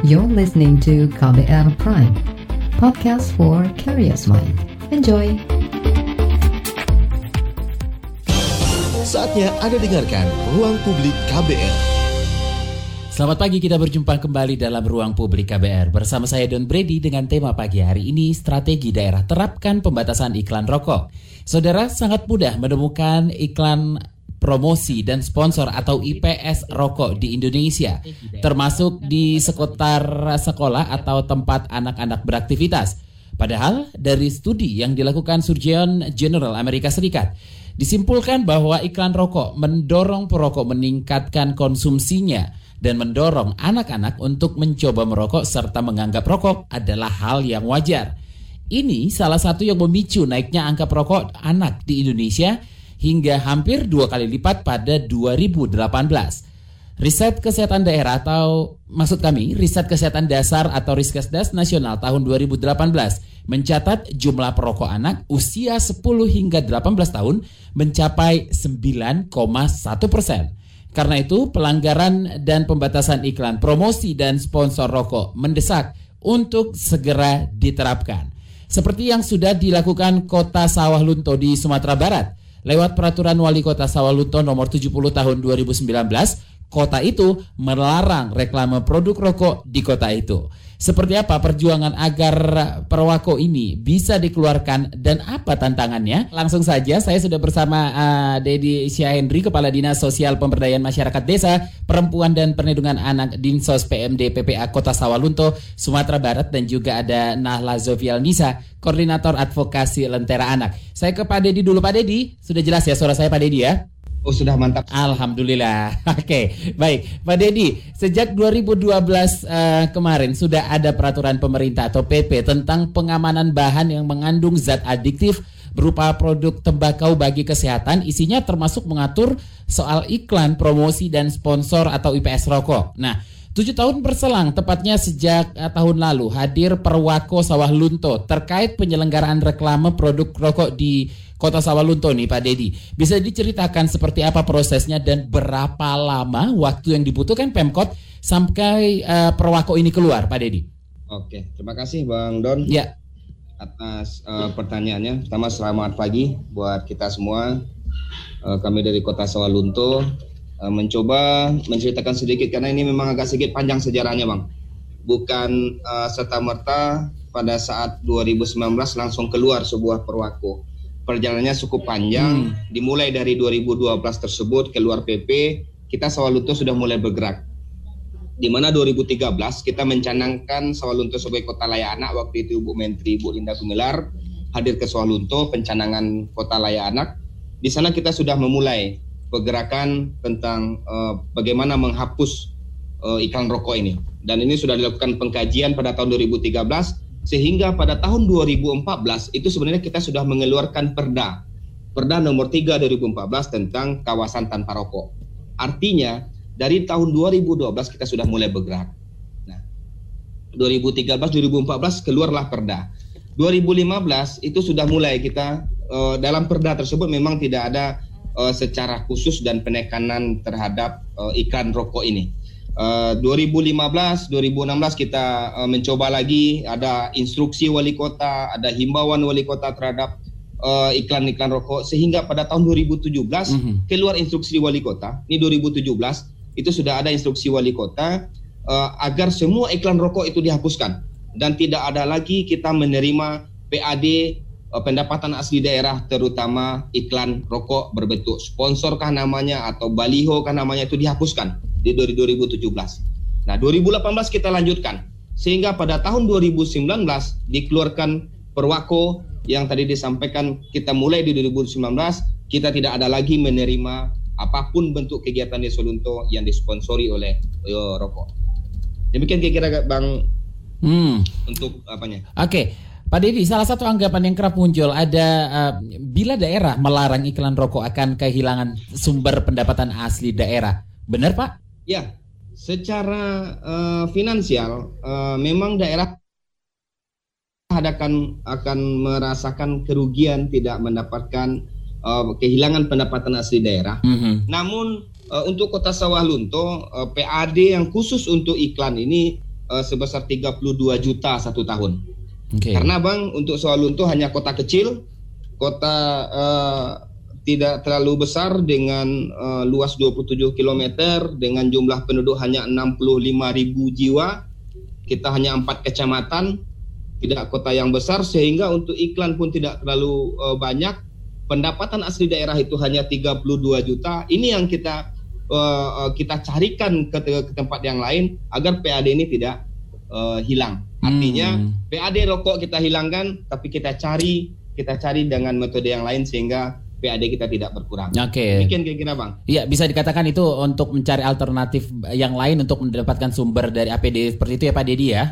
You're listening to KBR Prime, podcast for curious mind. Enjoy! Saatnya Anda dengarkan Ruang Publik KBR. Selamat pagi, kita berjumpa kembali dalam Ruang Publik KBR. Bersama saya Don Brady dengan tema pagi hari ini, Strategi Daerah Terapkan Pembatasan Iklan Rokok. Saudara, sangat mudah menemukan iklan promosi dan sponsor atau IPS rokok di Indonesia, termasuk di sekitar sekolah atau tempat anak-anak beraktivitas. Padahal dari studi yang dilakukan Surgeon General Amerika Serikat, disimpulkan bahwa iklan rokok mendorong perokok meningkatkan konsumsinya dan mendorong anak-anak untuk mencoba merokok serta menganggap rokok adalah hal yang wajar. Ini salah satu yang memicu naiknya angka perokok anak di Indonesia hingga hampir dua kali lipat pada 2018. Riset Kesehatan Daerah atau maksud kami Riset Kesehatan Dasar atau Riskesdas Nasional tahun 2018 mencatat jumlah perokok anak usia 10 hingga 18 tahun mencapai 9,1 persen. Karena itu pelanggaran dan pembatasan iklan promosi dan sponsor rokok mendesak untuk segera diterapkan. Seperti yang sudah dilakukan kota Sawah Lunto di Sumatera Barat lewat peraturan wali kota Sawalunto nomor 70 tahun 2019, kota itu melarang reklame produk rokok di kota itu. Seperti apa perjuangan agar perwako ini bisa dikeluarkan dan apa tantangannya? Langsung saja saya sudah bersama uh, Dedi Syahendri, Kepala Dinas Sosial Pemberdayaan Masyarakat Desa, Perempuan dan Perlindungan Anak Dinsos PMD PPA Kota Sawalunto, Sumatera Barat dan juga ada Nahla Zofial Nisa, Koordinator Advokasi Lentera Anak. Saya ke Pak Dedi dulu Pak Dedi, sudah jelas ya suara saya Pak Dedi ya? Oh sudah mantap. Alhamdulillah. Oke, okay. baik, Pak Dedi. Sejak 2012 uh, eh, kemarin sudah ada peraturan pemerintah atau PP tentang pengamanan bahan yang mengandung zat adiktif berupa produk tembakau bagi kesehatan. Isinya termasuk mengatur soal iklan, promosi dan sponsor atau IPS rokok. Nah. Tujuh tahun berselang, tepatnya sejak uh, tahun lalu, hadir Perwako Sawah Lunto terkait penyelenggaraan reklame produk rokok di Kota Sawalunto nih Pak Dedi. Bisa diceritakan seperti apa prosesnya dan berapa lama waktu yang dibutuhkan Pemkot sampai uh, perwako ini keluar Pak Dedi? Oke, terima kasih Bang Don. Ya. Atas uh, pertanyaannya. Pertama selamat pagi buat kita semua. Uh, kami dari Kota Sawalunto uh, mencoba menceritakan sedikit karena ini memang agak sedikit panjang sejarahnya Bang. Bukan uh, serta merta pada saat 2019 langsung keluar sebuah perwako perjalanannya cukup panjang. Hmm. Dimulai dari 2012 tersebut keluar PP, kita Sawalunto sudah mulai bergerak. Di mana 2013 kita mencanangkan Sawalunto sebagai kota layak anak waktu itu Bu Menteri Bu Linda Gumilar hadir ke Sawalunto pencanangan kota layak anak. Di sana kita sudah memulai pergerakan tentang uh, bagaimana menghapus uh, iklan rokok ini. Dan ini sudah dilakukan pengkajian pada tahun 2013 sehingga pada tahun 2014 itu sebenarnya kita sudah mengeluarkan perda. Perda nomor 3 2014 tentang kawasan tanpa rokok. Artinya dari tahun 2012 kita sudah mulai bergerak. Nah, 2013 2014 keluarlah perda. 2015 itu sudah mulai kita uh, dalam perda tersebut memang tidak ada uh, secara khusus dan penekanan terhadap uh, iklan rokok ini. 2015, eh, 2016 kita uh, mencoba lagi ada instruksi wali kota, ada himbauan wali kota terhadap uh, iklan-iklan rokok sehingga pada tahun 2017 mm -hmm. keluar instruksi wali kota. Ini 2017 itu sudah ada instruksi wali kota uh, agar semua iklan rokok itu dihapuskan dan tidak ada lagi kita menerima PAD uh, pendapatan asli daerah terutama iklan rokok berbentuk sponsorkah namanya atau baliho kah namanya itu dihapuskan di 2017. Nah, 2018 kita lanjutkan sehingga pada tahun 2019 dikeluarkan perwako yang tadi disampaikan kita mulai di 2019 kita tidak ada lagi menerima apa pun bentuk kegiatan di Solunto yang disponsori oleh yo, rokok. Demikian kira-kira Bang hmm. untuk apanya? Oke. Okay. Pak Dedi, salah satu anggapan yang kerap muncul ada uh, bila daerah melarang iklan rokok akan kehilangan sumber pendapatan asli daerah. Benar, Pak? Ya, secara uh, finansial uh, memang daerah akan akan merasakan kerugian tidak mendapatkan uh, kehilangan pendapatan asli daerah. Mm -hmm. Namun uh, untuk Kota Sawah Lunto uh, PAD yang khusus untuk iklan ini uh, sebesar 32 juta satu tahun. Oke. Karena bang untuk Sawalunto hanya kota kecil, kota uh, tidak terlalu besar dengan uh, luas 27 km dengan jumlah penduduk hanya 65 ribu jiwa. Kita hanya empat kecamatan, tidak kota yang besar sehingga untuk iklan pun tidak terlalu uh, banyak. Pendapatan asli daerah itu hanya 32 juta. Ini yang kita uh, kita carikan ke, ke tempat yang lain agar PAD ini tidak uh, hilang. Artinya Hmm. PAD rokok kita hilangkan, tapi kita cari kita cari dengan metode yang lain sehingga PAD kita tidak berkurang. Oke. Demikian kira-kira bang. Iya, bisa dikatakan itu untuk mencari alternatif yang lain untuk mendapatkan sumber dari APD seperti itu ya Pak Dedi ya.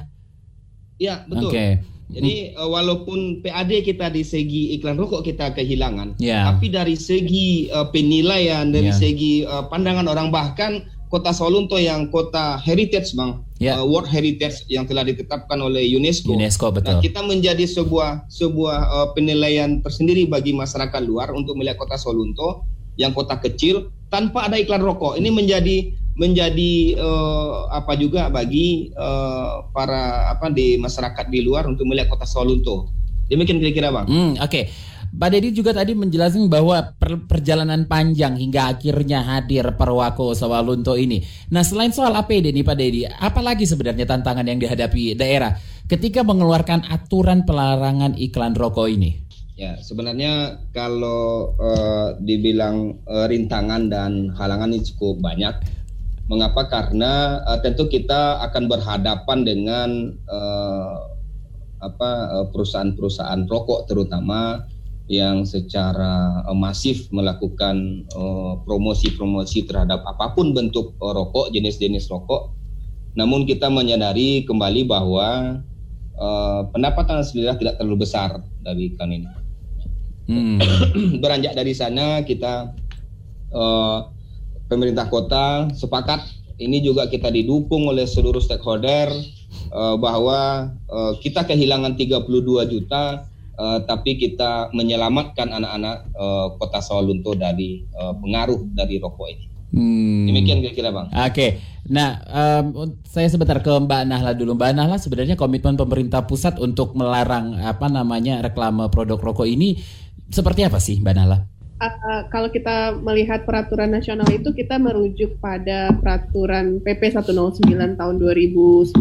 Ya betul. Oke. Jadi uh, walaupun PAD kita di segi iklan rokok kita kehilangan, Ya. tapi dari segi uh, penilaian, dari Ya. segi uh, pandangan orang bahkan kota Sawalunto yang kota heritage bang, Ya. uh, World Heritage yang telah ditetapkan oleh UNESCO. UNESCO betul. Nah, kita menjadi sebuah sebuah uh, penilaian tersendiri bagi masyarakat luar untuk melihat kota Sawalunto yang kota kecil tanpa ada iklan rokok. Ini menjadi menjadi uh, apa juga bagi uh, para apa di masyarakat di luar untuk melihat kota Sawalunto. Demikian kira-kira bang. Hmm, oke. Pak Dedi juga tadi menjelaskan bahwa per- perjalanan panjang hingga akhirnya hadir Perwako Sawalunto ini. Nah, selain soal APD nih Pak Dedi, apalagi sebenarnya tantangan yang dihadapi daerah ketika mengeluarkan aturan pelarangan iklan rokok ini? Ya sebenarnya kalau uh, dibilang uh, rintangan dan halangan ini cukup banyak. Mengapa? Karena uh, tentu kita akan berhadapan dengan uh, apa perusahaan-perusahaan rokok terutama yang secara uh, masif melakukan uh, promosi-promosi terhadap apa pun bentuk uh, rokok jenis-jenis rokok. Namun kita menyadari kembali bahwa uh, pendapatan daerah tidak terlalu besar dari iklan ini. Hmm. beranjak dari sana kita eh, pemerintah kota sepakat ini juga kita didukung oleh seluruh stakeholder eh, bahwa eh, kita kehilangan 32 juta eh, tapi kita menyelamatkan anak-anak eh, kota Sawalunto dari eh, pengaruh dari rokok ini. Hmm. Demikian kira-kira Bang. Oke, nah em, saya sebentar ke Mbak Nahla dulu. Mbak Nahla sebenarnya komitmen pemerintah pusat untuk melarang apa namanya reklame produk rokok ini seperti apa sih Mbak Nahla? Uh, kalau kita melihat peraturan nasional itu kita merujuk pada peraturan PP 109 tahun 2019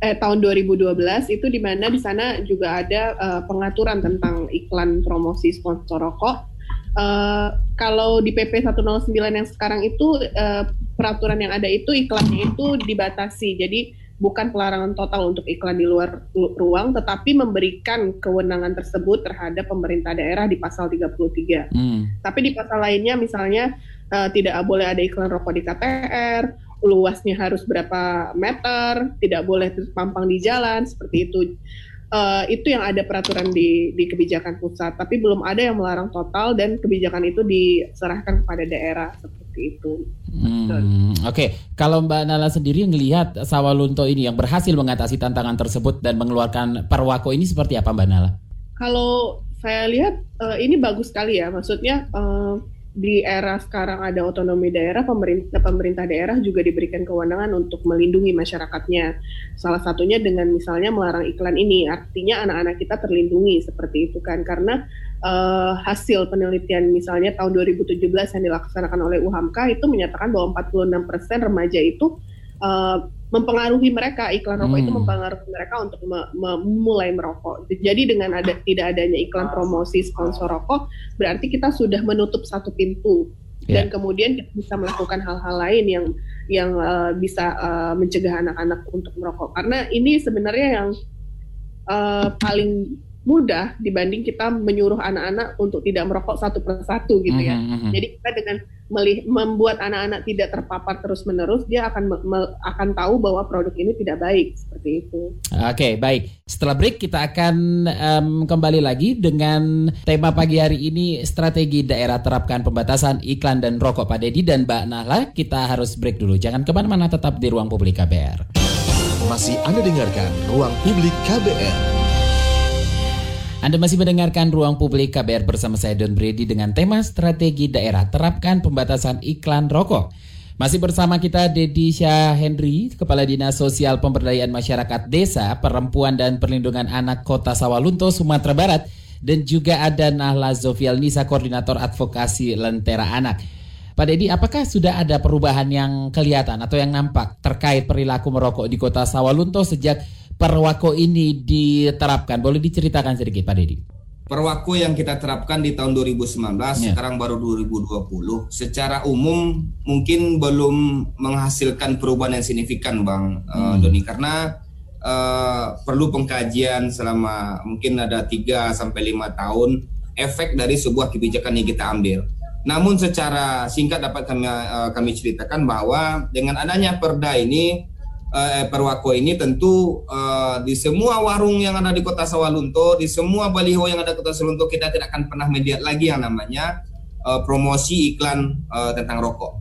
eh tahun 2012 itu di mana di sana juga ada uh, pengaturan tentang iklan promosi sponsor rokok. Uh, kalau di PP 109 yang sekarang itu uh, peraturan yang ada itu iklannya itu dibatasi. Jadi bukan pelarangan total untuk iklan di luar ruang, tetapi memberikan kewenangan tersebut terhadap pemerintah daerah di pasal 33. Hmm. Tapi di pasal lainnya misalnya uh, tidak boleh ada iklan rokok di KTR, luasnya harus berapa meter, tidak boleh terpampang di jalan, seperti itu. Uh, itu yang ada peraturan di, di kebijakan pusat, tapi belum ada yang melarang total dan kebijakan itu diserahkan kepada daerah seperti itu. Hmm, Oke, kalau Mbak Nala sendiri ngelihat Sawalunto ini yang berhasil mengatasi tantangan tersebut dan mengeluarkan Perwako ini seperti apa Mbak Nala? Kalau saya lihat uh, ini bagus sekali ya, maksudnya uh, di era sekarang ada otonomi daerah, pemerintah pemerintah daerah juga diberikan kewenangan untuk melindungi masyarakatnya. Salah satunya dengan misalnya melarang iklan ini, artinya anak-anak kita terlindungi seperti itu kan, karena uh, hasil penelitian misalnya tahun 2017 yang dilaksanakan oleh UHAMKA itu menyatakan bahwa 46% remaja itu uh, mempengaruhi mereka iklan rokok Hmm. itu mempengaruhi mereka untuk me- memulai merokok. Jadi dengan ada tidak adanya iklan promosi sponsor rokok berarti kita sudah menutup satu pintu dan kemudian kita bisa melakukan hal-hal lain yang yang uh, bisa uh, mencegah anak-anak untuk merokok. Karena ini sebenarnya yang uh, paling mudah dibanding kita menyuruh anak-anak untuk tidak merokok satu persatu gitu ya. Mhm, mhm. Jadi kita dengan melih- membuat anak-anak tidak terpapar terus-menerus, dia akan me- me- akan tahu bahwa produk ini tidak baik seperti itu. Oke, baik. Setelah break kita akan em, kembali lagi dengan tema pagi hari ini strategi daerah terapkan pembatasan iklan dan rokok Pak Dedi dan Mbak Nahla. Kita harus break dulu. Jangan ke mana-mana, tetap di ruang publik KBR. Masih Anda dengarkan Ruang Publik KBR. Anda masih mendengarkan Ruang Publik KBR bersama saya Don Brady dengan tema strategi daerah terapkan pembatasan iklan rokok. Masih bersama kita Dedi Syah Henry, Kepala Dinas Sosial Pemberdayaan Masyarakat Desa, Perempuan dan Perlindungan Anak Kota Sawalunto, Sumatera Barat. Dan juga ada Nahla Zofial Nisa, Koordinator Advokasi Lentera Anak. Pak Dedi, apakah sudah ada perubahan yang kelihatan atau yang nampak terkait perilaku merokok di Kota Sawalunto sejak perwako ini diterapkan? Boleh diceritakan sedikit Pak Dedi? Perwaku yang kita terapkan di tahun 2019 yeah. sekarang baru 2020 secara umum mungkin belum menghasilkan perubahan yang signifikan Bang eh, hmm. uh, Doni karena uh, perlu pengkajian selama mungkin ada 3 sampai 5 tahun efek dari sebuah kebijakan yang kita ambil. Namun secara singkat dapat kami uh, kami ceritakan bahwa dengan adanya perda ini uh, Perwako ini tentu uh, di semua warung yang ada di Kota Sawalunto, di semua baliho yang ada di Kota Sawalunto kita tidak akan pernah melihat lagi yang namanya uh, promosi iklan uh, tentang rokok.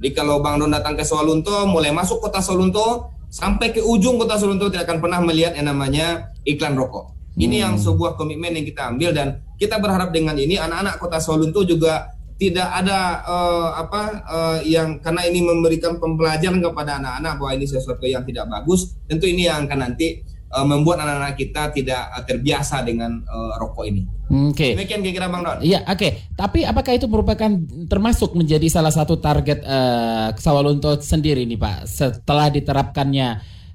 Jadi kalau Bang Don datang ke Sawalunto, mulai masuk Kota Sawalunto sampai ke ujung Kota Sawalunto tidak akan pernah melihat yang namanya iklan rokok. Ini hmm. yang sebuah komitmen yang kita ambil dan kita berharap dengan ini anak-anak Kota Sawalunto juga tidak ada uh, apa uh, yang karena ini memberikan pembelajaran kepada anak-anak bahwa ini sesuatu yang tidak bagus tentu ini yang akan nanti uh, membuat anak-anak kita tidak uh, terbiasa dengan uh, rokok ini. Oke. Okay. Demikian kira-kira Bang Don. Iya, oke. Okay. Tapi apakah itu merupakan termasuk menjadi salah satu target uh, Sawalunto sendiri nih Pak setelah diterapkannya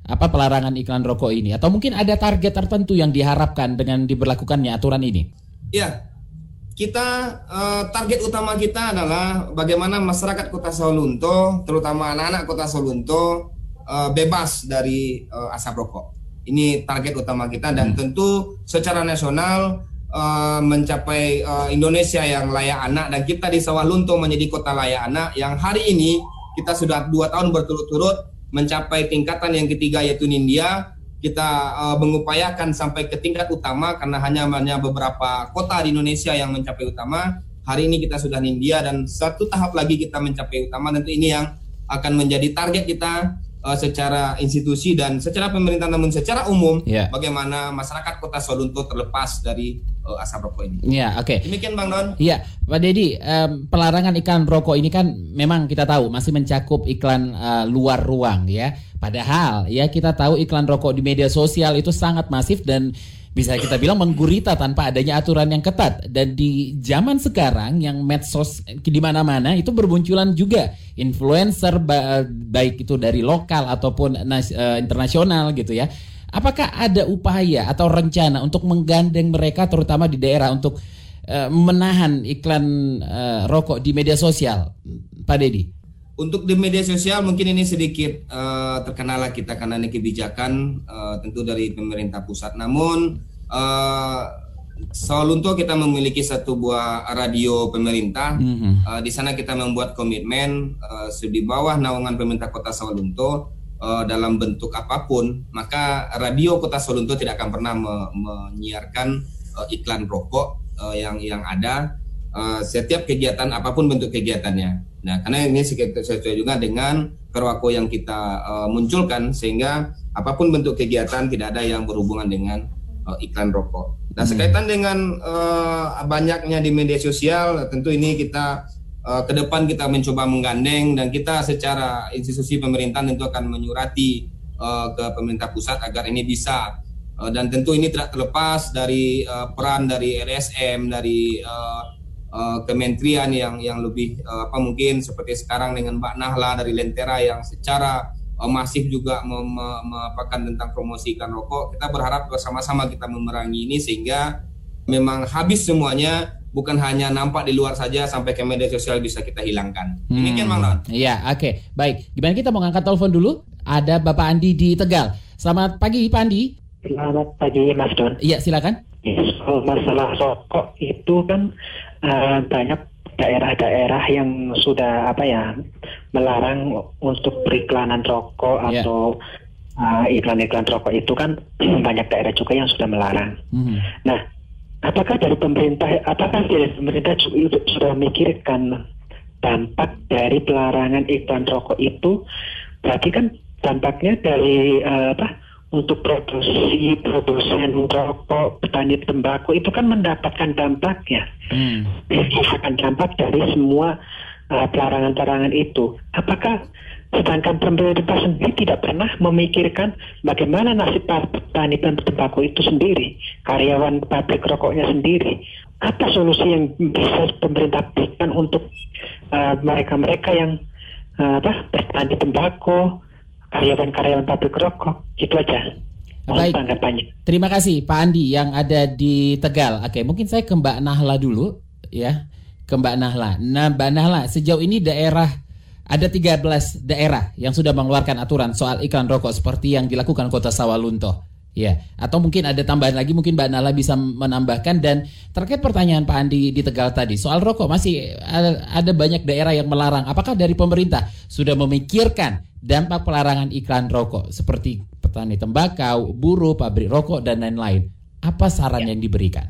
apa pelarangan iklan rokok ini atau mungkin ada target tertentu yang diharapkan dengan diberlakukannya aturan ini? Iya, kita uh, target utama kita adalah bagaimana masyarakat Kota Sawalunto, terutama anak-anak Kota Sawalunto uh, bebas dari uh, asap rokok. Ini target utama kita dan hmm. tentu secara nasional uh, mencapai Indonesia yang layak anak dan kita di Sawalunto menjadi kota layak anak yang hari ini kita sudah dua tahun berturut-turut mencapai tingkatan yang ketiga yaitu India kita uh, mengupayakan sampai ke tingkat utama karena hanya hanya beberapa kota di Indonesia yang mencapai utama. Hari ini kita sudah India dan satu tahap lagi kita mencapai utama. Tentu ini yang akan menjadi target kita uh, secara institusi dan secara pemerintah namun secara umum yeah. bagaimana masyarakat Kota Solunto terlepas dari uh, asap rokok ini. Iya, yeah, oke. Okay. Demikian Bang Don. Iya, yeah, Pak Dedi, um, pelarangan iklan rokok ini kan memang kita tahu masih mencakup iklan uh, luar ruang ya. Padahal ya kita tahu iklan rokok di media sosial itu sangat masif dan bisa kita bilang menggurita tanpa adanya aturan yang ketat dan di zaman sekarang yang medsos di mana-mana itu bermunculan juga influencer baik itu dari lokal ataupun uh, internasional gitu ya. Apakah ada upaya atau rencana untuk menggandeng mereka terutama di daerah untuk uh, menahan iklan uh, rokok di media sosial, Pak Dedi? Untuk di media sosial mungkin ini sedikit uh, terkenal kita karena ini kebijakan uh, tentu dari pemerintah pusat. Namun uh, Sawalunto kita memiliki satu buah radio pemerintah. Mm-hmm. Uh, di sana kita membuat komitmen uh, di bawah naungan pemerintah Kota Sawalunto uh, dalam bentuk apa pun, maka radio Kota Sawalunto tidak akan pernah me- menyiarkan uh, iklan rokok uh, yang yang ada uh, setiap kegiatan apa pun bentuk kegiatannya. Nah, karena ini sesuai juga dengan perwako yang kita uh, munculkan sehingga apa pun bentuk kegiatan tidak ada yang berhubungan dengan uh, iklan rokok. Nah, hmm. sekaitan dengan uh, banyaknya di media sosial, tentu ini kita uh, ke depan kita mencoba menggandeng dan kita secara institusi pemerintahan tentu akan menyurati uh, ke pemerintah pusat agar ini bisa uh, dan tentu ini tidak terlepas dari uh, peran dari LSM dari uh, uh, kementerian yang yang lebih uh, apa mungkin seperti sekarang dengan Mbak Nahla dari Lentera yang secara uh, masif juga mempakan tentang promosi ikan rokok. Kita berharap bersama-sama kita memerangi ini sehingga memang habis semuanya bukan hanya nampak di luar saja sampai ke media sosial bisa kita hilangkan. Hmm. Demikian Bang Non. Iya, oke. Okay. Baik. Gimana kita mau ngangkat telepon dulu? Ada Bapak Andi di Tegal. Selamat pagi Pak Andi. Selamat pagi Mas Don. Iya, silakan. Soal masalah rokok itu kan uh, banyak daerah-daerah yang sudah apa ya melarang untuk periklanan rokok yeah. atau uh, iklan-iklan rokok itu kan banyak daerah juga yang sudah melarang. Mm. Nah, apakah dari pemerintah, apakah dari pemerintah juga sudah memikirkan dampak dari pelarangan iklan rokok itu? Berarti kan dampaknya dari uh, apa? Untuk produksi produsen rokok petani tembakau itu kan mendapatkan dampaknya hmm. akan dampak dari semua uh, pelarangan-pelarangan itu, apakah sedangkan pemerintah sendiri tidak pernah memikirkan bagaimana nasib petani tembakau itu sendiri, karyawan pabrik rokoknya sendiri. Apa solusi yang bisa pemerintah berikan untuk mereka-mereka uh, yang uh, apa petani tembakau, karyawan-karyawan pabrik rokok, itu aja. Baik. Terima kasih Pak Andi yang ada di Tegal. Oke, mungkin saya ke Mbak Nahla dulu ya. Ke Mbak Nahla. Nah, Mbak Nahla, sejauh ini daerah ada 13 daerah yang sudah mengeluarkan aturan soal iklan rokok seperti yang dilakukan Kota Sawalunto. Ya, atau mungkin ada tambahan lagi mungkin Mbak Nala bisa menambahkan dan terkait pertanyaan Pak Andi di Tegal tadi soal rokok masih ada banyak daerah yang melarang. Apakah dari pemerintah sudah memikirkan dampak pelarangan iklan rokok seperti petani tembakau, buruh, pabrik rokok dan lain-lain? Apa saran ya. yang diberikan?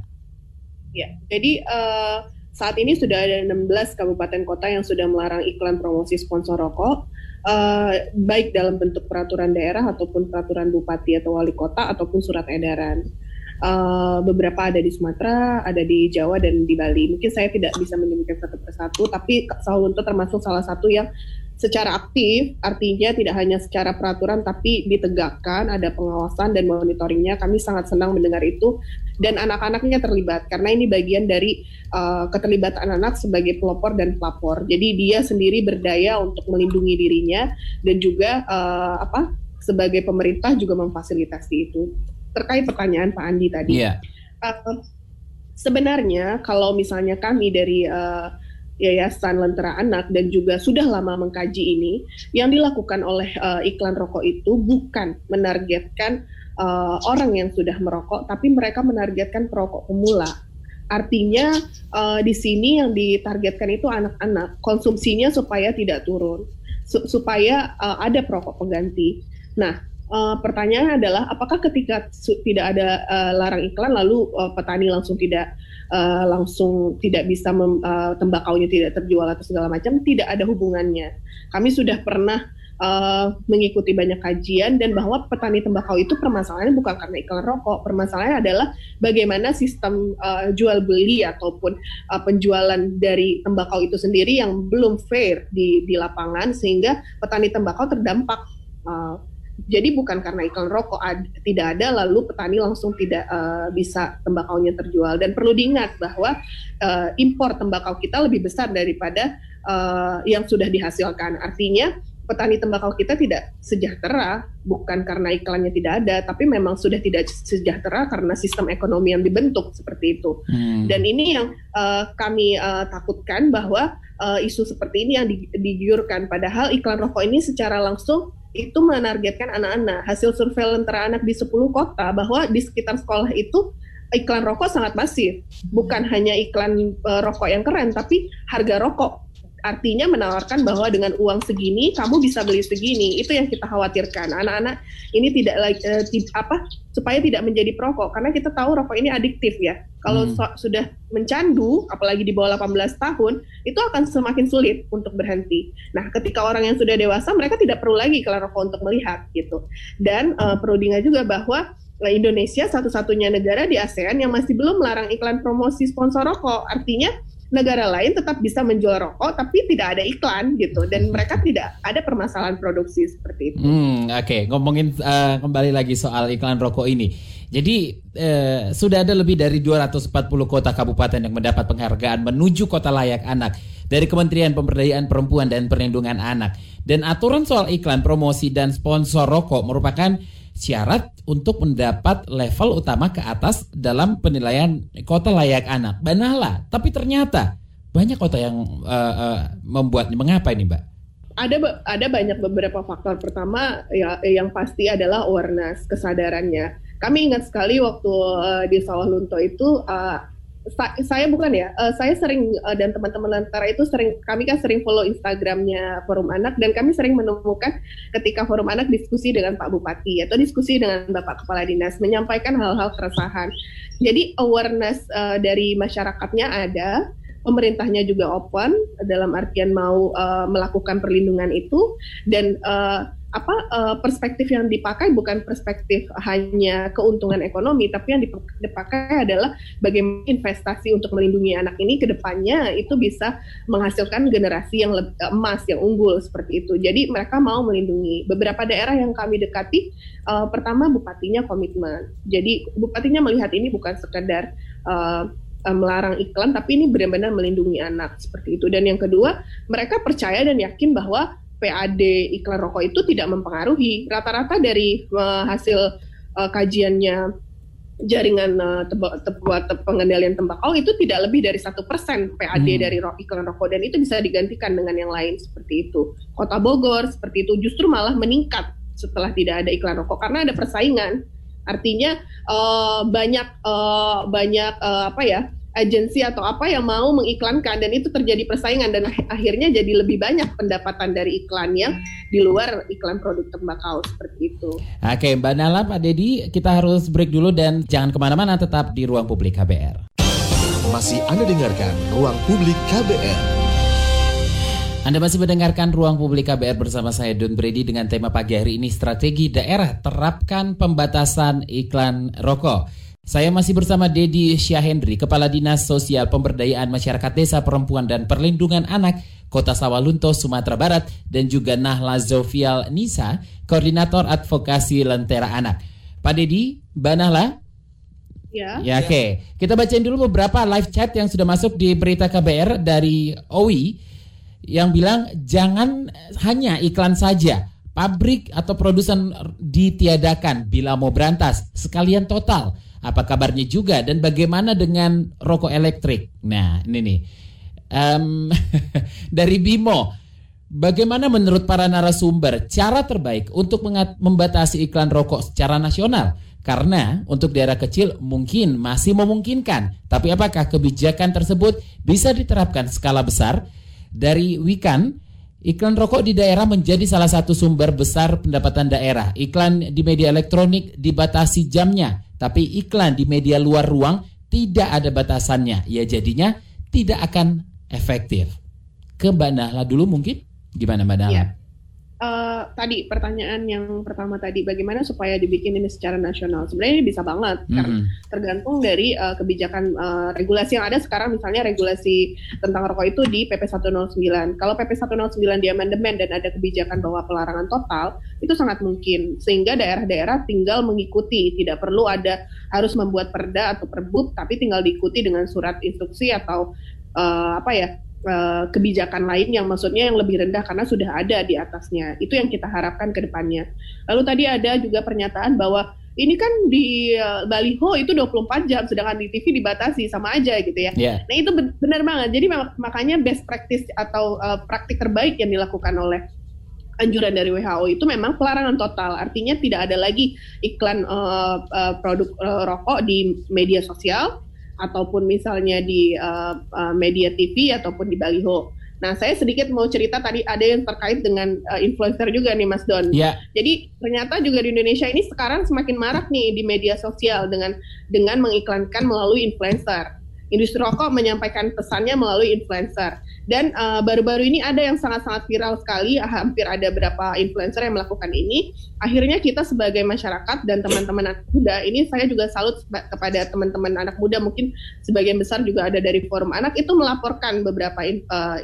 Ya, jadi uh, saat ini sudah ada 16 kabupaten kota yang sudah melarang iklan promosi sponsor rokok uh, baik dalam bentuk peraturan daerah ataupun peraturan bupati atau wali kota ataupun surat edaran. Uh, beberapa ada di Sumatera, ada di Jawa dan di Bali. Mungkin saya tidak bisa menyebutkan satu persatu, tapi Sawunto termasuk salah satu yang secara aktif, artinya tidak hanya secara peraturan tapi ditegakkan, ada pengawasan dan monitoringnya. Kami sangat senang mendengar itu dan anak-anaknya terlibat karena ini bagian dari uh, keterlibatan anak sebagai pelopor dan pelapor. Jadi dia sendiri berdaya untuk melindungi dirinya dan juga uh, apa sebagai pemerintah juga memfasilitasi itu. Terkait pertanyaan Pak Andi tadi, yeah. Iya. uh, sebenarnya kalau misalnya kami dari uh, Yayasan Lentera Anak dan juga sudah lama mengkaji ini, yang dilakukan oleh uh, iklan rokok itu bukan menargetkan uh, orang yang sudah merokok, tapi mereka menargetkan perokok pemula. Artinya uh, di sini yang ditargetkan itu anak-anak, konsumsinya supaya tidak turun, su supaya uh, ada perokok pengganti. Nah, uh, pertanyaannya adalah apakah ketika tidak ada uh, larang iklan lalu uh, petani langsung tidak uh, langsung tidak bisa uh, tembakaunya tidak terjual atau segala macam tidak ada hubungannya. Kami sudah pernah uh, mengikuti banyak kajian dan bahwa petani tembakau itu permasalahannya bukan karena iklan rokok, permasalahannya adalah bagaimana sistem uh, jual beli ataupun uh, penjualan dari tembakau itu sendiri yang belum fair di di lapangan sehingga petani tembakau terdampak uh, jadi bukan karena iklan rokok ad, tidak ada lalu petani langsung tidak uh, bisa tembakaunya terjual dan perlu diingat bahwa uh, impor tembakau kita lebih besar daripada uh, yang sudah dihasilkan. Artinya petani tembakau kita tidak sejahtera bukan karena iklannya tidak ada tapi memang sudah tidak sejahtera karena sistem ekonomi yang dibentuk seperti itu. Hmm. Dan ini yang uh, kami uh, takutkan bahwa uh, isu seperti ini yang digiurkan padahal iklan rokok ini secara langsung itu menargetkan anak-anak. Hasil survei lentera anak di 10 kota bahwa di sekitar sekolah itu iklan rokok sangat masif. Bukan hanya iklan uh, rokok yang keren, tapi harga rokok artinya menawarkan bahwa dengan uang segini kamu bisa beli segini. Itu yang kita khawatirkan. Anak-anak ini tidak lagi uh, apa supaya tidak menjadi perokok. Karena kita tahu rokok ini adiktif ya. Kalau hmm. so, sudah mencandu apalagi di bawah 18 tahun itu akan semakin sulit untuk berhenti. Nah ketika orang yang sudah dewasa mereka tidak perlu lagi kalau rokok untuk melihat gitu. Dan uh, perlu diingat juga bahwa Indonesia satu-satunya negara di ASEAN yang masih belum melarang iklan promosi sponsor rokok. Artinya negara lain tetap bisa menjual rokok tapi tidak ada iklan gitu dan mereka tidak ada permasalahan produksi seperti itu. Hmm, oke, okay. ngomongin uh, kembali lagi soal iklan rokok ini. Jadi uh, sudah ada lebih dari 240 kota kabupaten yang mendapat penghargaan menuju kota layak anak dari Kementerian Pemberdayaan Perempuan dan Perlindungan Anak. Dan aturan soal iklan, promosi dan sponsor rokok merupakan syarat untuk mendapat level utama ke atas dalam penilaian kota layak anak. Banala, tapi ternyata banyak kota yang uh, uh, membuatnya. Mengapa ini, Mbak? Ada ada banyak beberapa faktor. Pertama ya yang pasti adalah awareness, kesadarannya. Kami ingat sekali waktu uh, di Sawah Lunto itu uh, sa saya bukan ya, uh, saya sering uh, dan teman-teman Lentera itu sering kami kan sering follow Instagramnya Forum Anak dan kami sering menemukan ketika Forum Anak diskusi dengan Pak Bupati atau diskusi dengan Bapak Kepala Dinas menyampaikan hal-hal keresahan. Jadi awareness uh, dari masyarakatnya ada, pemerintahnya juga open dalam artian mau melakukan perlindungan itu dan apa uh, perspektif yang dipakai bukan perspektif hanya keuntungan ekonomi, tapi yang dipakai adalah bagaimana investasi untuk melindungi anak ini ke depannya itu bisa menghasilkan generasi yang lebih, emas yang unggul seperti itu. Jadi mereka mau melindungi. Beberapa daerah yang kami dekati, uh, pertama bupatinya komitmen. Jadi bupatinya melihat ini bukan sekedar uh, melarang iklan, tapi ini benar-benar melindungi anak seperti itu. Dan yang kedua, mereka percaya dan yakin bahwa PAD iklan rokok itu tidak mempengaruhi. Rata-rata dari uh, hasil uh, kajiannya jaringan uh, teba, teba, te, pengendalian tembakau itu tidak lebih dari satu persen PAD hmm. dari ro iklan rokok dan itu bisa digantikan dengan yang lain seperti itu. Kota Bogor seperti itu justru malah meningkat setelah tidak ada iklan rokok karena ada persaingan. Artinya uh, banyak uh, banyak uh, apa ya agensi atau apa yang mau mengiklankan dan itu terjadi persaingan dan akhirnya jadi lebih banyak pendapatan dari iklan yang di luar iklan produk tembakau seperti itu. Oke Mbak Nala, Pak Dedi, kita harus break dulu dan jangan ke mana-mana tetap di ruang publik KBR. Masih Anda dengarkan ruang publik KBR. Anda masih mendengarkan Ruang Publik KBR bersama saya Don Brady dengan tema pagi hari ini strategi daerah terapkan pembatasan iklan rokok. Saya masih bersama Dedi Syahendri, Kepala Dinas Sosial Pemberdayaan Masyarakat Desa Perempuan dan Perlindungan Anak Kota Sawalunto, Sumatera Barat, dan juga Nahla Zofial Nisa, Koordinator Advokasi Lentera Anak. Pak Dedi, Mbak Nahla, Ya. Ya, oke. Okay. Kita bacain dulu beberapa live chat yang sudah masuk di berita KBR dari Owi yang bilang jangan hanya iklan saja. Pabrik atau produsen ditiadakan bila mau berantas sekalian total apa kabarnya juga dan bagaimana dengan rokok elektrik? Nah, ini nih. Um, dari Bimo, bagaimana menurut para narasumber cara terbaik untuk membatasi iklan rokok secara nasional? Karena untuk daerah kecil mungkin masih memungkinkan, tapi apakah kebijakan tersebut bisa diterapkan skala besar? Dari Wikan, iklan rokok di daerah menjadi salah satu sumber besar pendapatan daerah. Iklan di media elektronik dibatasi jamnya, tapi iklan di media luar ruang tidak ada batasannya. Ya jadinya tidak akan efektif. Ke Mbak Nahla dulu mungkin? Gimana Mbak Nahla? Ya. Uh, tadi pertanyaan yang pertama tadi bagaimana supaya dibikin ini secara nasional? Sebenarnya bisa banget mm -hmm. karena tergantung dari uh, kebijakan uh, regulasi yang ada sekarang. Misalnya regulasi tentang rokok itu di PP 109 kalau PP 109 di amandemen dan ada kebijakan bahwa pelarangan total itu sangat mungkin. Sehingga daerah-daerah tinggal mengikuti. Tidak perlu ada harus membuat perda atau perbuk tapi tinggal diikuti dengan surat instruksi atau uh, apa ya Eh, kebijakan lain yang maksudnya yang lebih rendah karena sudah ada di atasnya. Itu yang kita harapkan ke depannya. Lalu tadi ada juga pernyataan bahwa ini kan di uh, baliho itu 24 jam sedangkan di TV dibatasi sama aja gitu ya. Yeah. Nah, itu benar banget. Jadi makanya best practice atau uh, praktik terbaik yang dilakukan oleh anjuran dari WHO itu memang pelarangan total. Artinya tidak ada lagi iklan uh, uh, produk uh, rokok di media sosial ataupun misalnya di uh, uh, media TV ataupun di baliho. Nah, saya sedikit mau cerita tadi ada yang terkait dengan uh, influencer juga nih Mas Don. Yeah. Jadi ternyata juga di Indonesia ini sekarang semakin marak nih di media sosial dengan dengan mengiklankan melalui influencer industri rokok menyampaikan pesannya melalui influencer. Dan uh, baru-baru uh, ini ada yang sangat-sangat viral sekali, hampir ada beberapa influencer yang melakukan ini. Akhirnya kita sebagai masyarakat dan teman-teman anak muda, ini saya juga salut kepada teman-teman anak muda, mungkin sebagian besar juga ada dari forum anak, itu melaporkan beberapa uh,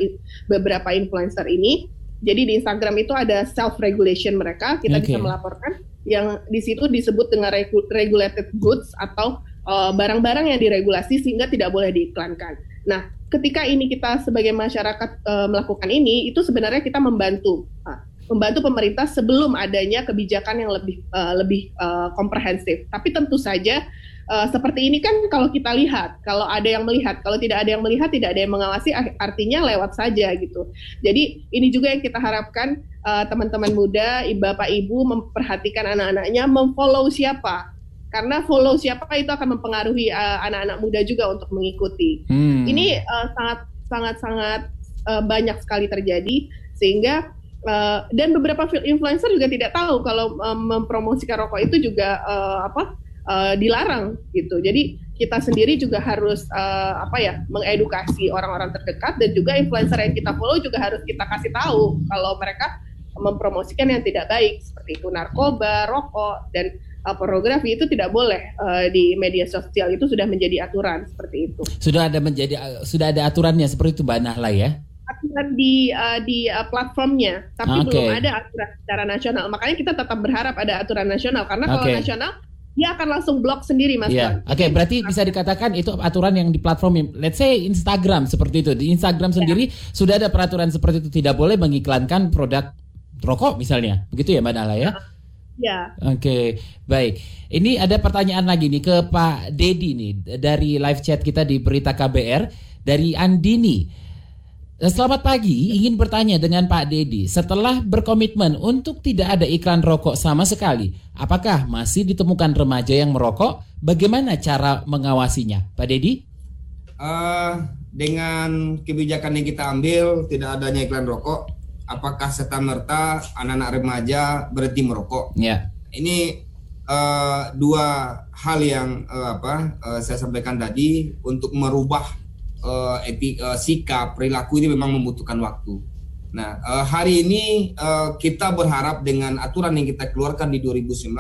beberapa influencer ini. Jadi di Instagram itu ada self regulation mereka, kita okay. bisa melaporkan yang di situ disebut dengan regulated goods atau Eh, barang-barang uh, yang diregulasi sehingga tidak boleh diiklankan. Nah, ketika ini kita sebagai masyarakat uh, melakukan ini, itu sebenarnya kita membantu, uh, membantu pemerintah sebelum adanya kebijakan yang lebih uh, lebih uh, komprehensif. Tapi tentu saja uh, seperti ini kan kalau kita lihat, kalau ada yang melihat, kalau tidak ada yang melihat, tidak ada yang mengawasi, artinya lewat saja gitu. Jadi ini juga yang kita harapkan teman-teman uh, muda, bapak ibu memperhatikan anak-anaknya, memfollow siapa karena follow siapa itu akan mempengaruhi uh, anak-anak uh, muda juga untuk mengikuti. Hmm. Ini uh, sangat sangat sangat uh, banyak sekali terjadi sehingga uh, dan beberapa influencer juga tidak tahu kalau uh, mempromosikan rokok itu juga uh, apa uh, dilarang gitu. Jadi kita sendiri juga harus uh, apa ya mengedukasi orang-orang terdekat dan juga influencer yang kita follow juga harus kita kasih tahu kalau mereka mempromosikan yang tidak baik seperti itu narkoba, rokok dan uh, pornografi itu tidak boleh uh, di media sosial itu sudah menjadi aturan seperti itu. Sudah ada menjadi uh, sudah ada aturannya seperti itu Mbak Nahla ya? aturan di uh, di uh, platformnya, tapi okay. belum ada aturan secara nasional. Makanya kita tetap berharap ada aturan nasional karena kalau okay. nasional dia akan langsung blok sendiri mas. Yeah. Oke, okay, berarti bisa dikatakan itu aturan yang di platform, let's say Instagram seperti itu. Di Instagram sendiri yeah. sudah ada peraturan seperti itu tidak boleh mengiklankan produk rokok misalnya, begitu ya Mbak Nala ya? Ya. Oke, okay, baik. Ini ada pertanyaan lagi nih ke Pak Dedi nih dari live chat kita di Berita KBR dari Andini. Selamat pagi, ingin bertanya dengan Pak Dedi. Setelah berkomitmen untuk tidak ada iklan rokok sama sekali, apakah masih ditemukan remaja yang merokok? Bagaimana cara mengawasinya, Pak Dedi? Uh, dengan kebijakan yang kita ambil, tidak adanya iklan rokok, apakah serta merta anak-anak remaja berhenti merokok? Ya. Ini uh, dua hal yang uh, apa uh, saya sampaikan tadi untuk merubah uh, etik, uh, sikap perilaku ini memang membutuhkan waktu. Nah, uh, hari ini uh, kita berharap dengan aturan yang kita keluarkan di 2019,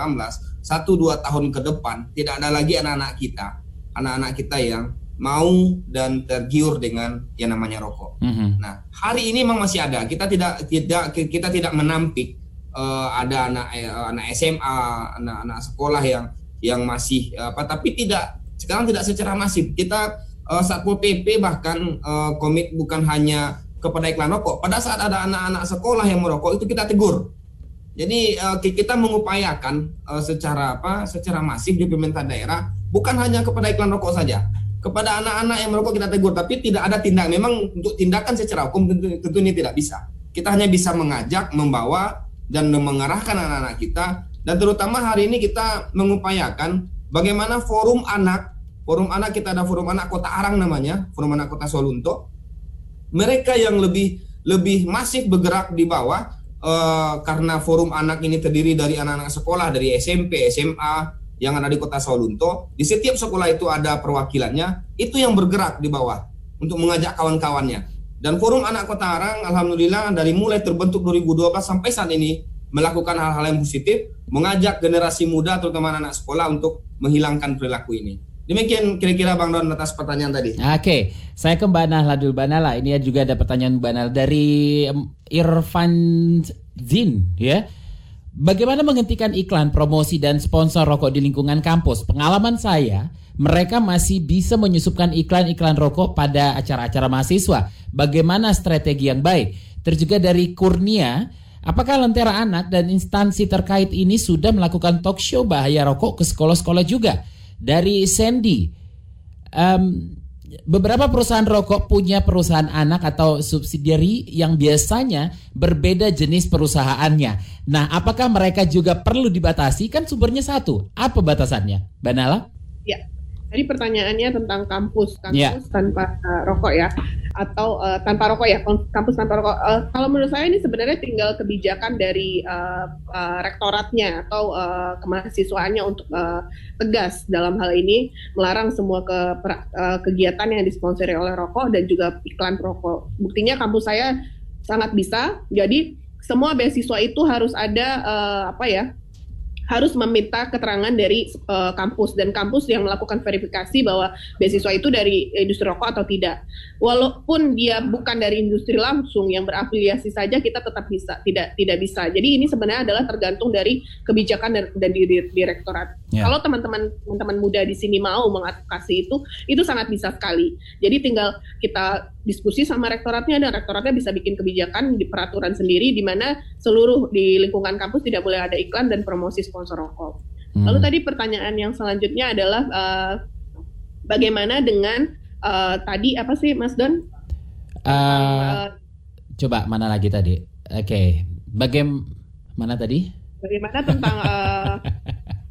satu dua tahun ke depan tidak ada lagi anak-anak kita, anak-anak kita yang mau dan tergiur dengan yang namanya rokok. Mm -hmm. Nah, hari ini memang masih ada. Kita tidak tidak kita tidak menampik uh, ada anak uh, anak SMA, anak-anak sekolah yang yang masih apa, tapi tidak sekarang tidak secara masif. Kita uh, Satpol PP bahkan uh, komit bukan hanya kepada iklan rokok. Pada saat ada anak-anak sekolah yang merokok itu kita tegur. Jadi uh, kita mengupayakan uh, secara apa? Secara masif di pemerintah daerah bukan hanya kepada iklan rokok saja. Kepada anak-anak yang merokok kita tegur, tapi tidak ada tindak. Memang untuk tindakan secara hukum tentu, tentu ini tidak bisa. Kita hanya bisa mengajak, membawa dan mengarahkan anak-anak kita dan terutama hari ini kita mengupayakan bagaimana forum anak Forum anak kita ada forum anak Kota Arang namanya, forum anak Kota Solunto. Mereka yang lebih lebih masif bergerak di bawah uh, karena forum anak ini terdiri dari anak-anak sekolah dari SMP, SMA yang ada di Kota Solunto. Di setiap sekolah itu ada perwakilannya, itu yang bergerak di bawah untuk mengajak kawan-kawannya. Dan forum anak Kota Arang alhamdulillah dari mulai terbentuk 2012 sampai saat ini melakukan hal-hal yang positif, mengajak generasi muda terutama anak, sekolah untuk menghilangkan perilaku ini. Demikian kira-kira Bang Don atas pertanyaan tadi. Oke, saya ke Mbak Nahla dulu. Mbak Nahla, ini juga ada pertanyaan Mbak Nahla dari Irfan Zin ya. Bagaimana menghentikan iklan, promosi dan sponsor rokok di lingkungan kampus? Pengalaman saya, mereka masih bisa menyusupkan iklan-iklan rokok pada acara-acara mahasiswa. Bagaimana strategi yang baik? Terus juga dari Kurnia, apakah Lentera Anak dan instansi terkait ini sudah melakukan talk show bahaya rokok ke sekolah-sekolah juga? dari Sandy. Um, beberapa perusahaan rokok punya perusahaan anak atau subsidiary yang biasanya berbeda jenis perusahaannya. Nah, apakah mereka juga perlu dibatasi? Kan sumbernya satu. Apa batasannya, Banala? Ya, Tadi pertanyaannya tentang kampus, kampus yeah. tanpa uh, rokok ya, atau uh, tanpa rokok ya, kampus tanpa rokok. Uh, kalau menurut saya ini sebenarnya tinggal kebijakan dari uh, uh, rektoratnya atau uh, kemahasiswaannya untuk uh, tegas dalam hal ini melarang semua ke uh, kegiatan yang disponsori oleh rokok dan juga iklan rokok. Buktinya kampus saya sangat bisa, jadi semua beasiswa itu harus ada uh, apa ya harus meminta keterangan dari uh, kampus dan kampus yang melakukan verifikasi bahwa beasiswa itu dari industri rokok atau tidak. Walaupun dia bukan dari industri langsung yang berafiliasi saja kita tetap bisa tidak tidak bisa. Jadi ini sebenarnya adalah tergantung dari kebijakan dan, dan di, direktorat. Yeah. Kalau teman-teman teman-teman muda di sini mau mengadvokasi itu itu sangat bisa sekali. Jadi tinggal kita diskusi sama rektoratnya dan rektoratnya bisa bikin kebijakan di peraturan sendiri di mana seluruh di lingkungan kampus tidak boleh ada iklan dan promosi sponsor sponsor rokok. Hmm. Lalu tadi pertanyaan yang selanjutnya adalah uh, bagaimana dengan uh, tadi apa sih Mas Don? Uh, uh, coba mana lagi tadi? Oke, okay. bagaimana tadi? Bagaimana tentang uh,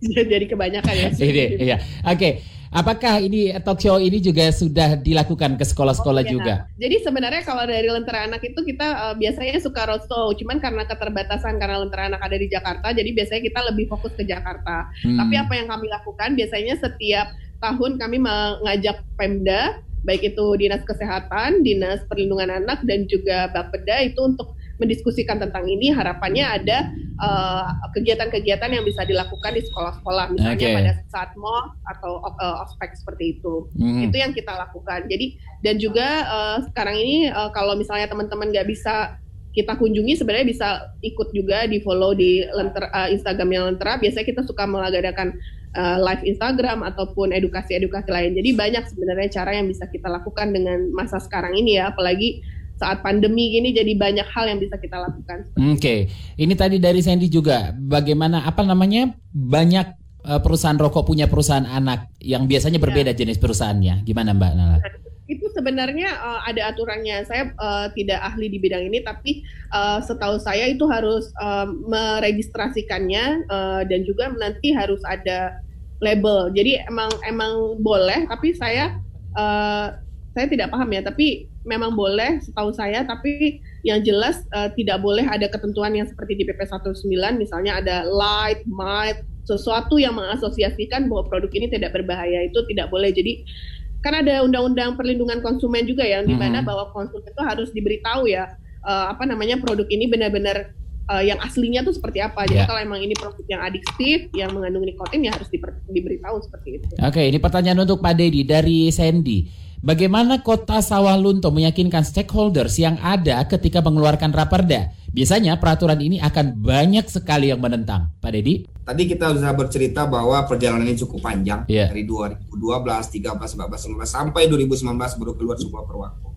jadi kebanyakan ya? Iya. Oke. Okay. Apakah ini talk show ini juga sudah dilakukan ke sekolah-sekolah oh, iya. juga? Jadi sebenarnya kalau dari Lentera Anak itu kita uh, biasanya suka roadshow, cuman karena keterbatasan karena Lentera Anak ada di Jakarta, jadi biasanya kita lebih fokus ke Jakarta. Hmm. Tapi apa yang kami lakukan biasanya setiap tahun kami mengajak Pemda, baik itu Dinas Kesehatan, Dinas Perlindungan Anak dan juga Bapeda itu untuk mendiskusikan tentang ini harapannya ada uh, kegiatan-kegiatan uh, yang bisa dilakukan di sekolah-sekolah misalnya okay. pada saat mall atau uh, ospek seperti itu. Hmm. itu yang kita lakukan. Jadi dan juga uh, sekarang ini uh, kalau misalnya teman-teman nggak bisa kita kunjungi sebenarnya bisa ikut juga di follow di lenter, uh, Instagramnya Lentera biasanya kita suka mengadakan uh, live Instagram ataupun edukasi-edukasi lain. Jadi banyak sebenarnya cara yang bisa kita lakukan dengan masa sekarang ini ya. Apalagi saat pandemi gini jadi banyak hal yang bisa kita lakukan. Oke, okay. ini tadi dari Sandy juga bagaimana apa namanya banyak uh, perusahaan rokok punya perusahaan anak yang biasanya berbeda ya. jenis perusahaannya. Gimana Mbak Nala? Itu sebenarnya uh, ada aturannya. Saya uh, tidak ahli di bidang ini, tapi uh, setahu saya itu harus uh, meregistrasikannya uh, dan juga nanti harus ada label. Jadi emang emang boleh, tapi saya uh, saya tidak paham ya. Tapi memang boleh setahu saya tapi yang jelas uh, tidak boleh ada ketentuan yang seperti di PP 19 misalnya ada light, mild, sesuatu yang mengasosiasikan bahwa produk ini tidak berbahaya itu tidak boleh. Jadi kan ada undang-undang perlindungan konsumen juga ya di mana mm -hmm. bahwa konsumen itu harus diberitahu ya uh, apa namanya produk ini benar-benar uh, yang aslinya tuh seperti apa. Jadi yeah. kalau emang ini produk yang adiktif, yang mengandung nikotin ya harus diberitahu seperti itu. Oke, okay, ini pertanyaan untuk Pak Dedi dari Sandy. Bagaimana kota Sawah Lunto meyakinkan stakeholders yang ada ketika mengeluarkan raperda? Biasanya peraturan ini akan banyak sekali yang menentang. Pak Dedi? Tadi kita sudah bercerita bahwa perjalanan ini cukup panjang. Yeah. Dari 2012, 13, 14, 15, sampai 2019 baru keluar sebuah perwaku.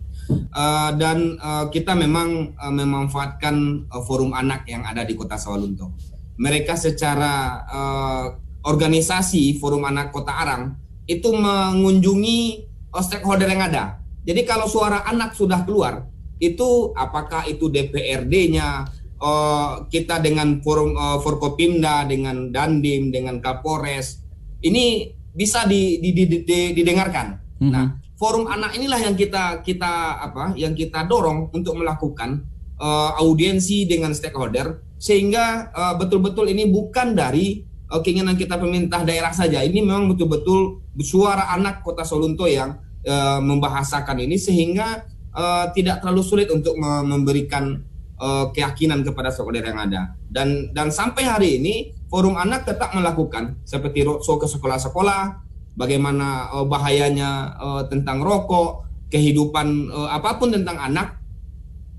Uh, dan uh, kita memang uh, memanfaatkan uh, forum anak yang ada di kota Sawalunto. Mereka secara uh, organisasi forum anak kota Arang itu mengunjungi stakeholder yang ada. Jadi kalau suara anak sudah keluar, itu apakah itu DPRD-nya, uh, eh, kita dengan forum uh, Forkopimda, dengan Dandim, dengan Kapolres, ini bisa di, di, di, di, didengarkan. Mm -hmm. Nah, forum anak inilah yang kita kita apa, yang kita dorong untuk melakukan uh, audiensi dengan stakeholder, sehingga betul-betul uh, ini bukan dari keinginan kita pemerintah daerah saja. Ini memang betul-betul suara anak Kota Solunto yang uh, membahasakan ini sehingga uh, tidak terlalu sulit untuk memberikan uh, keyakinan kepada saudara yang ada. Dan dan sampai hari ini forum anak tetap melakukan seperti roadshow ke sekolah-sekolah, bagaimana uh, bahayanya uh, tentang rokok, kehidupan uh, apa pun tentang anak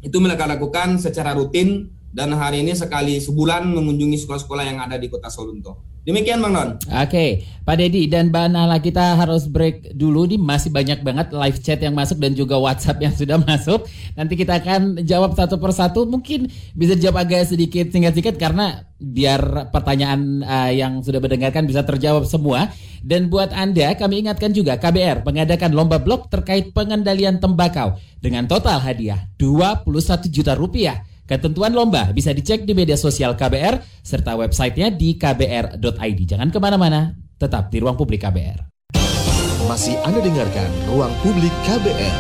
itu mereka lakukan secara rutin dan hari ini sekali sebulan mengunjungi sekolah-sekolah yang ada di Kota Solunto. Demikian Bang Non. Oke, okay. Pak Dedi dan Mbak Nala kita harus break dulu nih masih banyak banget live chat yang masuk dan juga WhatsApp yang sudah masuk. Nanti kita akan jawab satu persatu. Mungkin bisa jawab agak sedikit singkat-singkat karena biar pertanyaan uh, yang sudah mendengarkan bisa terjawab semua. Dan buat Anda kami ingatkan juga KBR mengadakan lomba blog terkait pengendalian tembakau dengan total hadiah 21 juta rupiah. Ketentuan lomba bisa dicek di media sosial KBR serta websitenya di kbr.id. Jangan ke mana-mana, tetap di ruang publik KBR. Masih Anda dengarkan Ruang Publik KBR.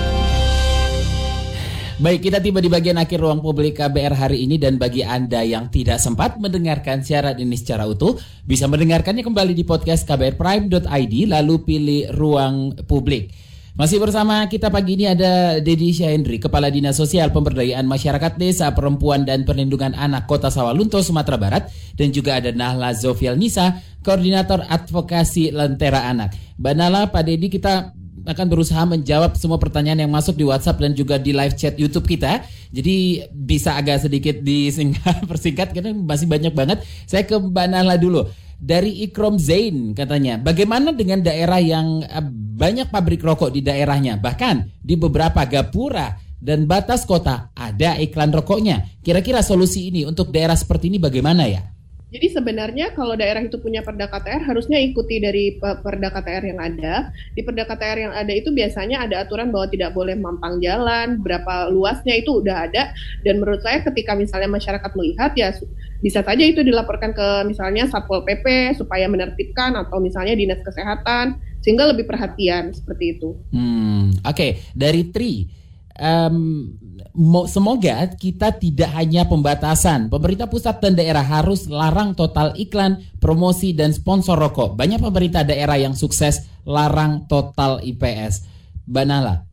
Baik, kita tiba di bagian akhir ruang publik KBR hari ini dan bagi Anda yang tidak sempat mendengarkan siaran ini secara utuh, bisa mendengarkannya kembali di podcast kbrprime.id lalu pilih ruang publik. Masih bersama kita pagi ini ada Dedi Syahendri, Kepala Dinas Sosial Pemberdayaan Masyarakat Desa Perempuan dan Perlindungan Anak Kota Sawalunto, Sumatera Barat. Dan juga ada Nahla Zofiel Nisa, Koordinator Advokasi Lentera Anak. Mbak Pak Dedi kita akan berusaha menjawab semua pertanyaan yang masuk di WhatsApp dan juga di live chat YouTube kita. Jadi bisa agak sedikit disingkat, persingkat karena masih banyak banget. Saya ke Mbak dulu dari Ikrom Zain katanya, bagaimana dengan daerah yang eh, banyak pabrik rokok di daerahnya, bahkan di beberapa gapura dan batas kota ada iklan rokoknya. Kira-kira solusi ini untuk daerah seperti ini bagaimana ya? Jadi sebenarnya kalau daerah itu punya perda KTR harusnya ikuti dari perda KTR yang ada. Di perda KTR yang ada itu biasanya ada aturan bahwa tidak boleh mampang jalan, berapa luasnya itu udah ada. Dan menurut saya ketika misalnya masyarakat melihat ya bisa saja itu dilaporkan ke misalnya Satpol PP supaya menertibkan atau misalnya dinas kesehatan sehingga lebih perhatian seperti itu. Hmm, oke okay. dari Tri um, semoga kita tidak hanya pembatasan. Pemerintah pusat dan daerah harus larang total iklan, promosi dan sponsor rokok. Banyak pemerintah daerah yang sukses larang total IPS. Banala.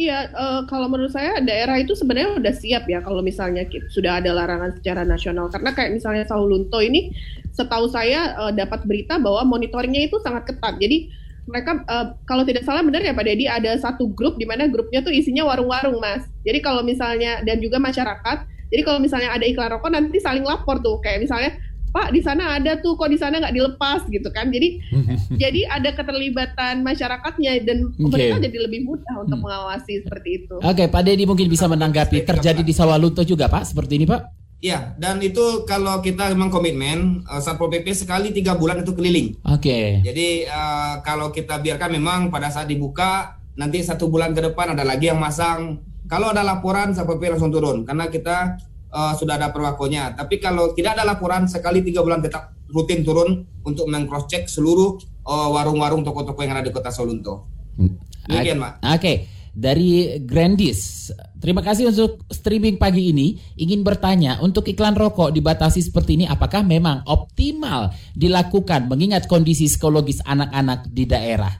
Iya, uh, kalau menurut saya daerah itu sebenarnya udah siap ya kalau misalnya sudah ada larangan secara nasional. Karena kayak misalnya Sawalunto ini, setahu saya uh, dapat berita bahwa monitoringnya itu sangat ketat. Jadi mereka uh, kalau tidak salah benar ya Pak Dedi ada satu grup di mana grupnya tuh isinya warung-warung Mas. Jadi kalau misalnya dan juga masyarakat, jadi kalau misalnya ada iklan rokok nanti saling lapor tuh kayak misalnya Pak di sana ada tuh kok di sana nggak dilepas gitu kan jadi jadi ada keterlibatan masyarakatnya dan pemerintah okay. jadi lebih mudah untuk hmm. mengawasi seperti itu. Oke okay, Pak Dedi mungkin bisa menanggapi terjadi di Sawalunto juga Pak seperti ini Pak. Iya, dan itu kalau kita memang komitmen uh, Satpol PP sekali tiga bulan itu keliling. Oke. Okay. Jadi uh, kalau kita biarkan memang pada saat dibuka nanti satu bulan ke depan ada lagi yang masang. Kalau ada laporan Satpol PP langsung turun karena kita uh, sudah ada perwakonya. Tapi kalau tidak ada laporan sekali tiga bulan tetap rutin turun untuk mengcross check seluruh uh, warung-warung toko-toko yang ada di kota Solunto. Hmm. Demikian, Pak. Oke. Okay. Dari Grandis, terima kasih untuk streaming pagi ini. Ingin bertanya, untuk iklan rokok dibatasi seperti ini, apakah memang optimal dilakukan mengingat kondisi psikologis anak-anak di daerah?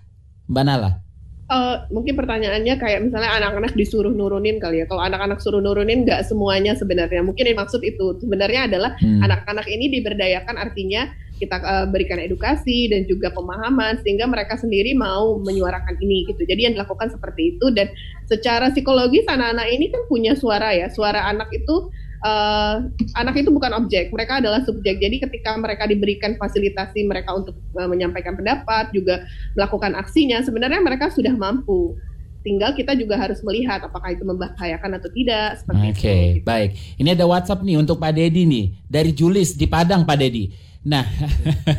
Mbak Nala uh, mungkin pertanyaannya kayak misalnya anak-anak disuruh nurunin kali ya. Kalau anak-anak suruh nurunin nggak semuanya sebenarnya. Mungkin yang maksud itu sebenarnya adalah hmm. anak-anak hmm. ini diberdayakan artinya kita uh, berikan edukasi dan juga pemahaman sehingga mereka sendiri mau menyuarakan ini gitu. Jadi yang dilakukan seperti itu dan secara psikologis anak-anak ini kan punya suara ya. Suara anak itu uh, anak itu bukan objek, mereka adalah subjek. Jadi ketika mereka diberikan fasilitasi mereka untuk uh, menyampaikan pendapat, juga melakukan aksinya, sebenarnya mereka sudah mampu. Tinggal kita juga harus melihat apakah itu membahayakan atau tidak. Oke, okay, baik. Ini ada WhatsApp nih untuk Pak Dedi nih dari Julis di Padang, Pak Dedi. Nah,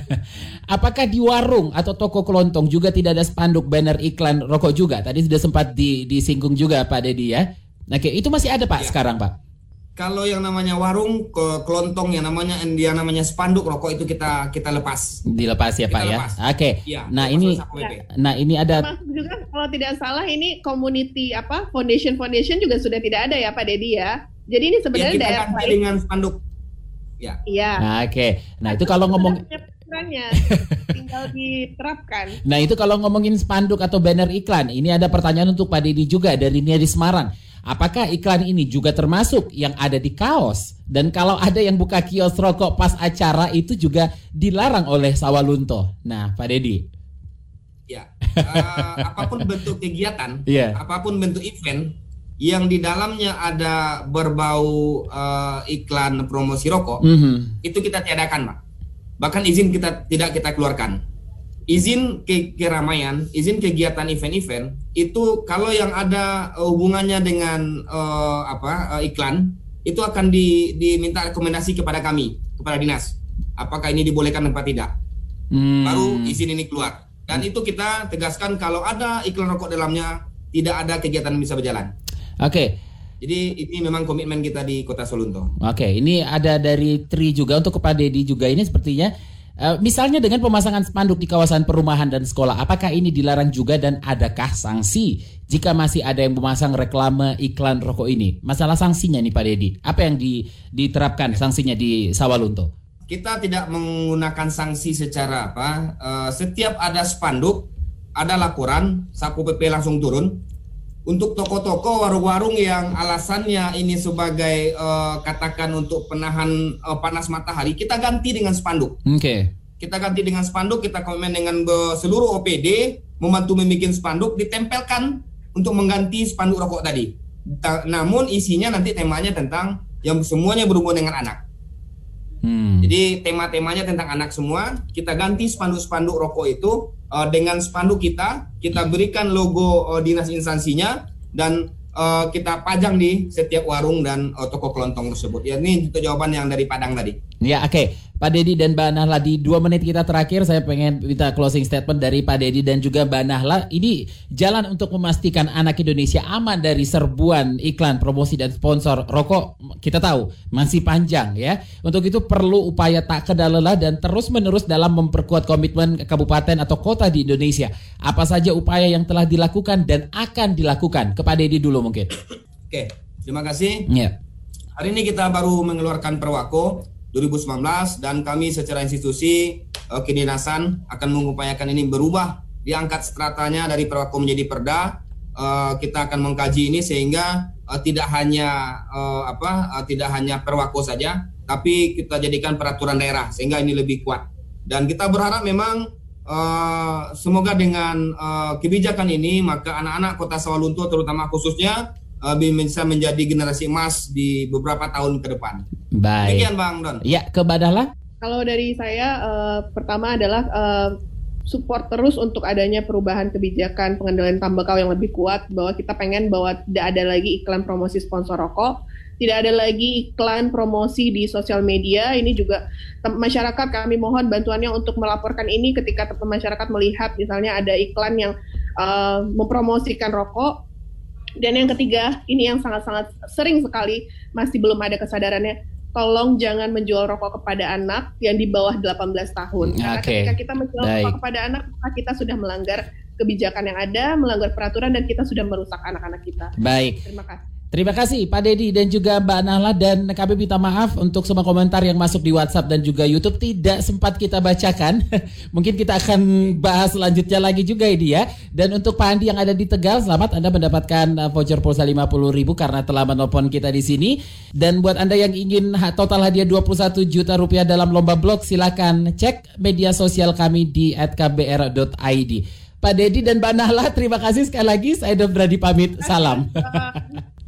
apakah di warung atau toko kelontong juga tidak ada spanduk banner iklan rokok juga? Tadi sudah sempat di, disinggung juga Pak Dedi ya. Oke, itu masih ada Pak ya. sekarang Pak? Kalau yang namanya warung ke kelontong yang namanya dia namanya spanduk rokok itu kita kita lepas. Dilepas ya kita Pak ya? lepas. ya. Oke. Okay. Ya, nah ini nah ini ada Termasuk juga kalau tidak salah ini community apa foundation foundation juga sudah tidak ada ya Pak Dedi ya. Jadi ini sebenarnya ya, kita daerah lain. dengan spanduk. Ya. Iya. Nah, oke. Okay. Nah, itu kalau ngomong tinggal diterapkan. Nah, itu kalau ngomongin spanduk atau banner iklan, ini ada pertanyaan untuk Pak Dedi juga dari Nia di Semarang. Apakah iklan ini juga termasuk yang ada di kaos? Dan kalau ada yang buka kios rokok pas acara itu juga dilarang oleh Sawalunto. Nah, Pak Dedi. Ya, uh, apa pun bentuk kegiatan, yeah. apa pun bentuk event yang di dalamnya ada berbau uh, iklan promosi rokok, mm -hmm. itu kita tiadakan, Pak. Bahkan izin kita tidak kita keluarkan izin ke keramaian, izin kegiatan event-event itu kalau yang ada uh, hubungannya dengan uh, apa uh, iklan itu akan di, diminta rekomendasi kepada kami kepada dinas apakah ini dibolehkan atau tidak hmm. baru izin ini keluar dan itu kita tegaskan kalau ada iklan rokok dalamnya tidak ada kegiatan bisa berjalan. Oke. Okay. Jadi ini memang komitmen kita di Kota Solunto. Oke, okay, ini ada dari Tri juga untuk kepada Dedi juga ini sepertinya Uh, misalnya dengan pemasangan spanduk di kawasan perumahan dan sekolah, apakah ini dilarang juga dan adakah sanksi jika masih ada yang memasang reklame iklan rokok ini? Masalah sanksinya nih Pak Dedi, apa yang di, diterapkan sanksinya di Sawalunto? Kita tidak menggunakan sanksi secara apa, uh, setiap ada spanduk, ada laporan, Sapu PP langsung turun, untuk toko-toko warung-warung yang alasannya ini sebagai uh, katakan untuk penahan uh, panas matahari kita ganti dengan spanduk. Oke. Okay. Kita ganti dengan spanduk, kita komen dengan seluruh OPD membantu membuat spanduk ditempelkan untuk mengganti spanduk rokok tadi. Ta namun isinya nanti temanya tentang yang semuanya berhubungan dengan anak. Hmm. Jadi tema-temanya tentang anak semua, kita ganti spanduk-spanduk rokok itu uh, dengan spanduk kita, kita berikan logo uh, dinas instansinya dan uh, kita pajang di setiap warung dan uh, toko kelontong tersebut. Ya ini itu jawaban yang dari Padang tadi. Ya oke, okay. Pak Dedi dan Mbak Nahla di dua menit kita terakhir saya pengen minta closing statement dari Pak Dedi dan juga Mbak Nahla. Ini jalan untuk memastikan anak Indonesia aman dari serbuan iklan promosi dan sponsor rokok. Kita tahu masih panjang ya. Untuk itu perlu upaya tak kedalelah dan terus menerus dalam memperkuat komitmen kabupaten atau kota di Indonesia. Apa saja upaya yang telah dilakukan dan akan dilakukan? Kepada Dedi dulu mungkin. Oke, terima kasih. Ya. Hari ini kita baru mengeluarkan perwako 2019 dan kami secara institusi uh, kedinasan akan mengupayakan ini berubah diangkat stratanya dari perwako menjadi perda uh, kita akan mengkaji ini sehingga uh, tidak hanya uh, apa uh, tidak hanya perwako saja, tapi kita jadikan peraturan daerah sehingga ini lebih kuat. Dan kita berharap memang uh, semoga dengan uh, kebijakan ini maka anak-anak Kota Sawalunto terutama khususnya uh, bisa menjadi generasi emas di beberapa tahun ke depan. Baik. Demikian Bang Don. Ya, ke Badahlah. Kalau dari saya uh, pertama adalah uh, support terus untuk adanya perubahan kebijakan pengendalian tembakau yang lebih kuat bahwa kita pengen bahwa tidak ada lagi iklan promosi sponsor rokok tidak ada lagi iklan promosi di sosial media. Ini juga masyarakat kami mohon bantuannya untuk melaporkan ini ketika masyarakat melihat misalnya ada iklan yang uh, mempromosikan rokok. Dan yang ketiga, ini yang sangat-sangat sering sekali masih belum ada kesadarannya, tolong jangan menjual rokok kepada anak yang di bawah 18 tahun. Karena okay. ketika kita menjual Baik. rokok kepada anak, maka kita sudah melanggar kebijakan yang ada, melanggar peraturan dan kita sudah merusak anak-anak kita. Baik. Terima kasih. Terima kasih Pak Dedi dan juga Mbak Nala dan kami minta maaf untuk semua komentar yang masuk di WhatsApp dan juga YouTube tidak sempat kita bacakan. Mungkin kita akan bahas selanjutnya lagi juga ini ya. Dan untuk Pak Andi yang ada di Tegal, selamat Anda mendapatkan uh, voucher pulsa 50 ribu karena telah menelpon kita di sini. Dan buat Anda yang ingin total hadiah 21 juta rupiah dalam lomba blog, silakan cek media sosial kami di @kbr.id. Pak Dedi dan Mbak Nahla, terima kasih sekali lagi. Saya Dom Brady pamit. Salam.